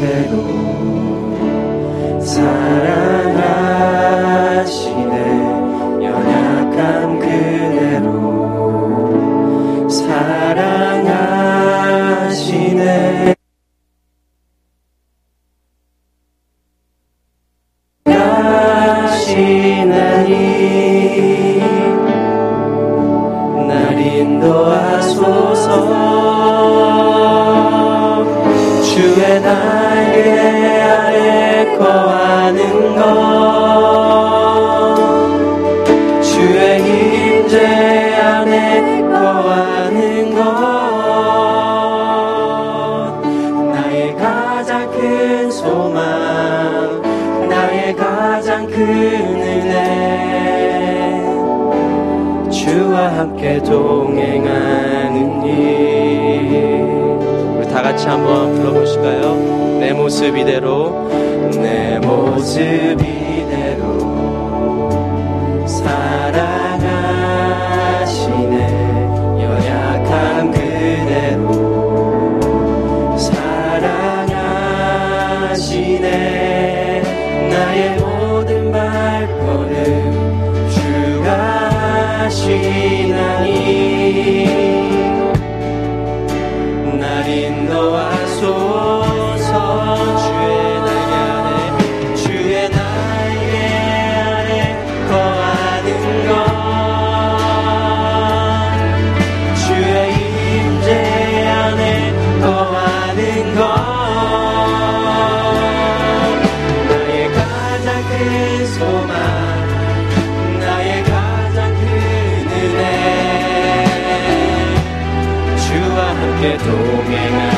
되고 사랑하시네. 연약한 그대로 은혜 주와 함께 동행하는 일 우리 다 같이 한번 불러보실까요? 내 모습 이대로 내 모습 이 함께 동행하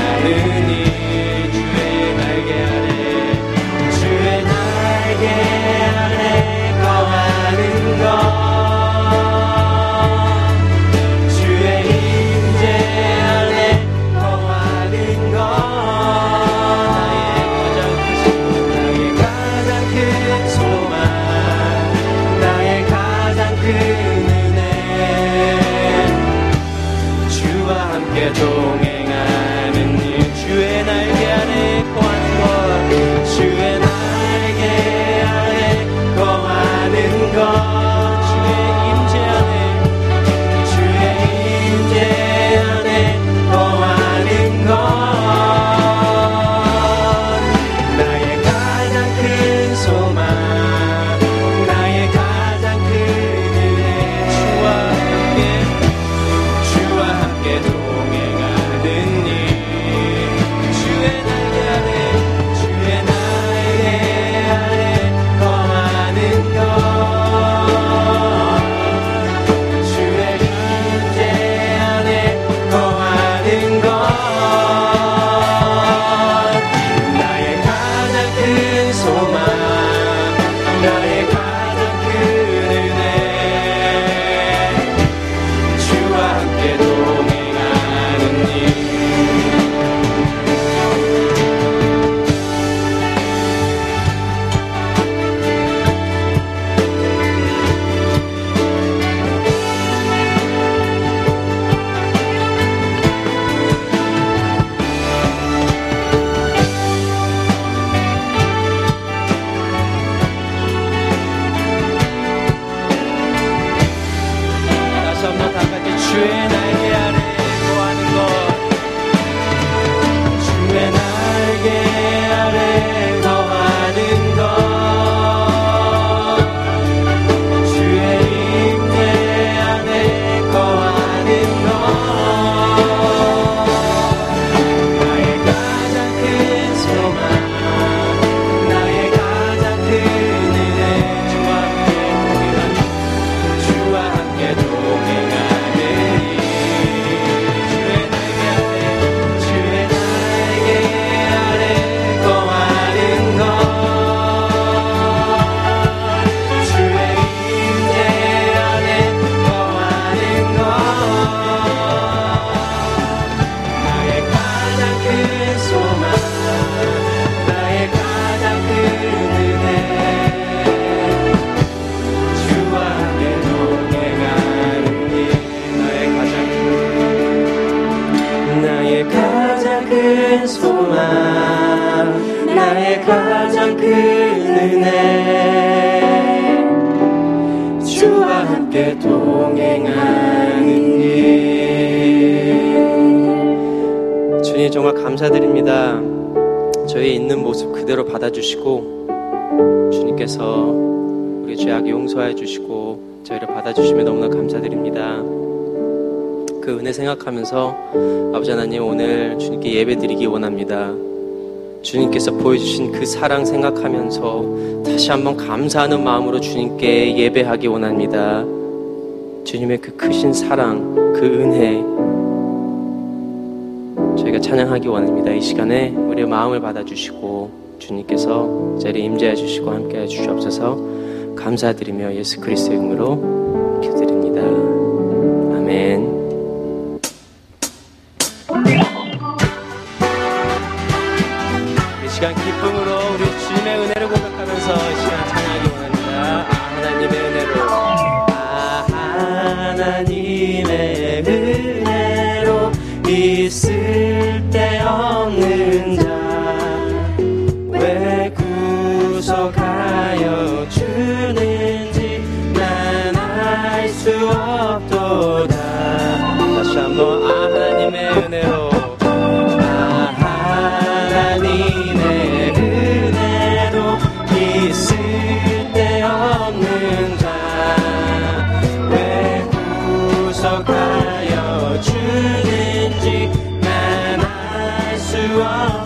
주님 정말 감사드립니다 저희 있는 모습 그대로 받아주시고 주님께서 우리 죄악 용서해 주시고 저희를 받아주시면 너무나 감사드립니다 그 은혜 생각하면서 아버지 하나님 오늘 주님께 예배 드리기 원합니다. 주님께서 보여주신 그 사랑 생각하면서 다시 한번 감사하는 마음으로 주님께 예배하기 원합니다. 주님의 그 크신 사랑, 그 은혜, 저희가 찬양하기 원합니다. 이 시간에 우리의 마음을 받아주시고 주님께서 자리에 임재해 주시고 함께 해 주시옵소서 감사드리며 예수 그리스도의 이름으로 기도드립니다. 아멘. 시간 기쁨으로 우리 주님의 은혜를 고백하면서 이 시간 찬양하기 원합니다. 아, 하나님의 은혜로. 아, 하나님 있 알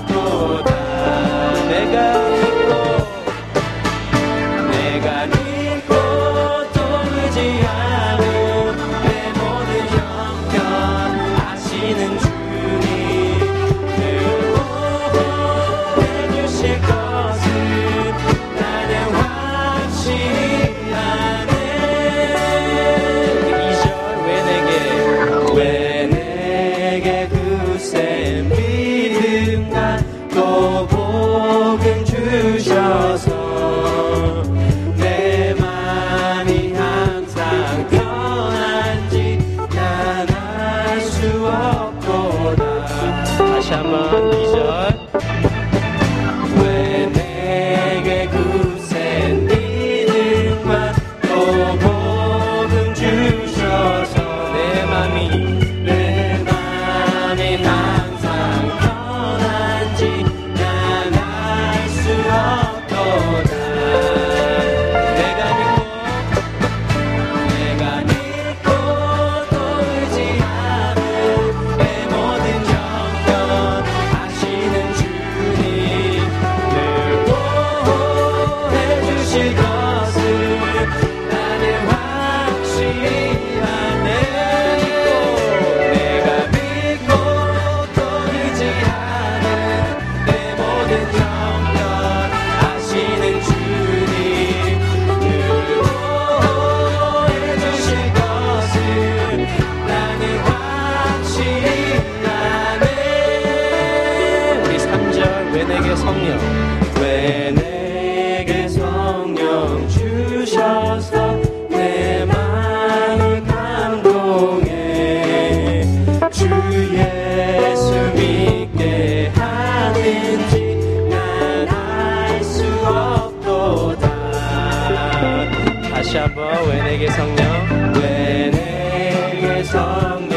내게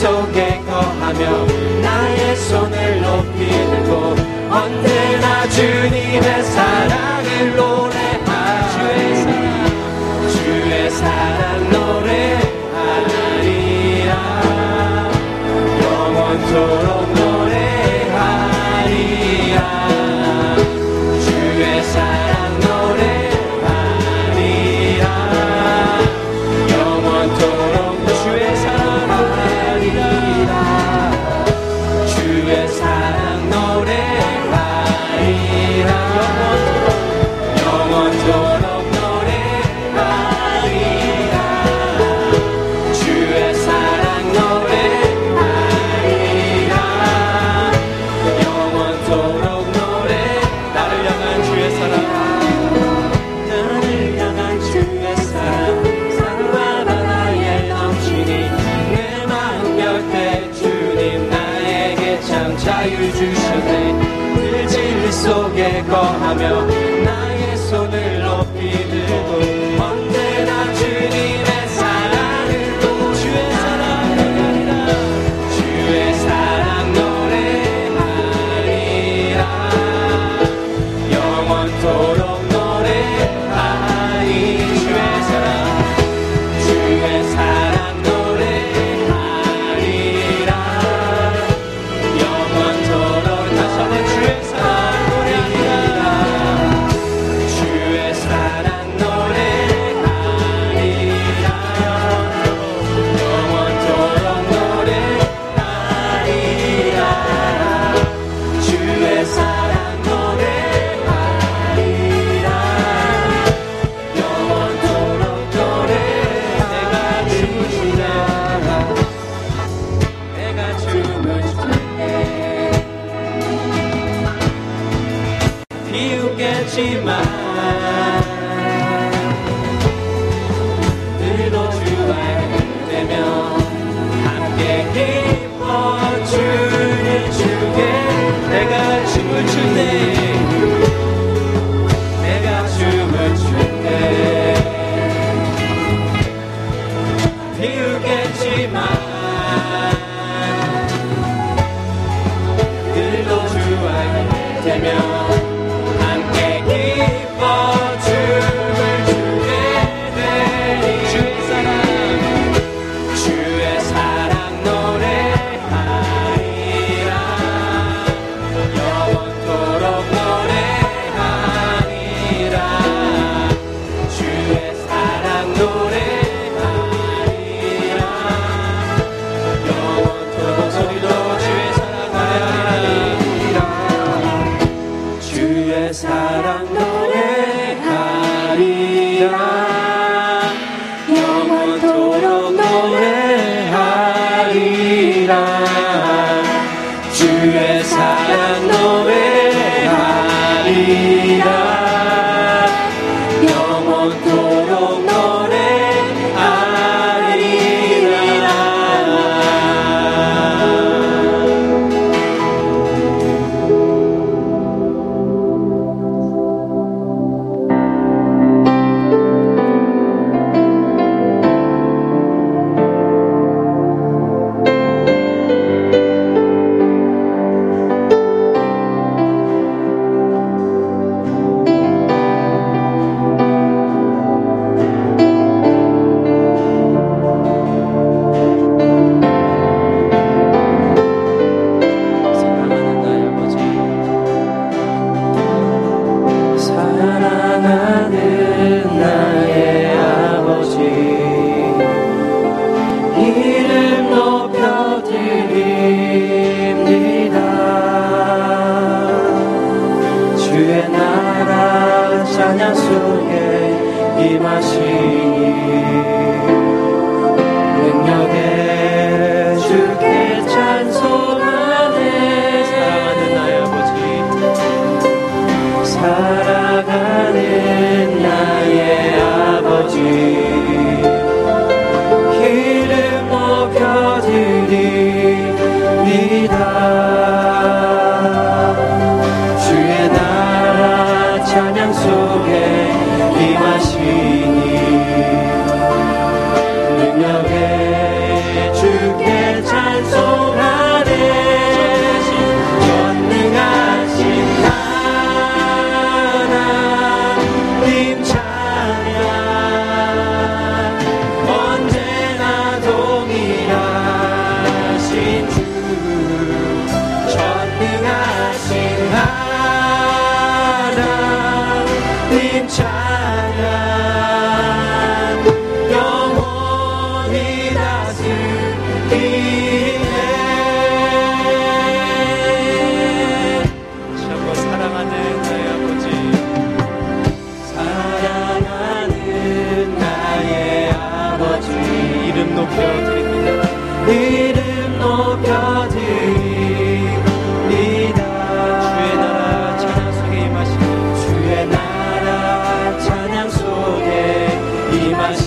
속에 거하며 나의 손을 높이 들고 언제나 주님의 사랑.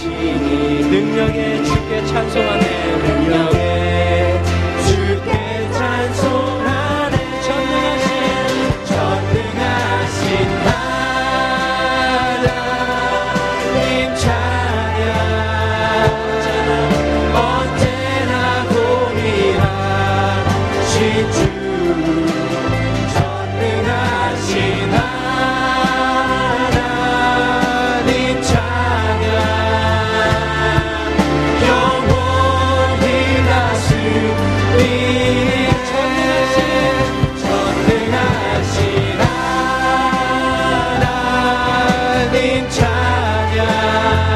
능력의 주께 찬송하는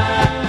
Bye.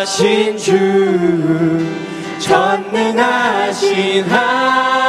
전능하신 주 전능하신 하나님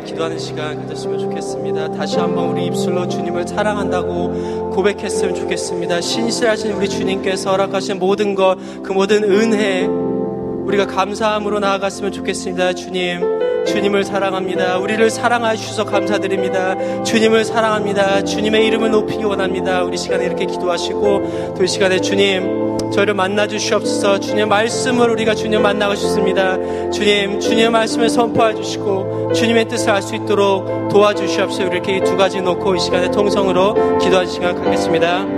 기도하는 시간 가졌으면 좋겠습니다. 다시 한번 우리 입술로 주님을 사랑한다고 고백했으면 좋겠습니다. 신실하신 우리 주님께서 허락하신 모든 것, 그 모든 은혜, 우리가 감사함으로 나아갔으면 좋겠습니다. 주님, 주님을 사랑합니다. 우리를 사랑하여 주셔서 감사드립니다. 주님을 사랑합니다. 주님의 이름을 높이기 원합니다. 우리 시간에 이렇게 기도하시고 또이 시간에 주님 저희를 만나 주시옵소서. 주님의 말씀을 우리가 주님 만나고 싶습니다. 주님, 주님의 말씀을 선포해 주시고 주님의 뜻을 알 수 있도록 도와주시옵소서. 이렇게 두 가지 놓고 이 시간에 통성으로 기도하는 시간 갖겠습니다.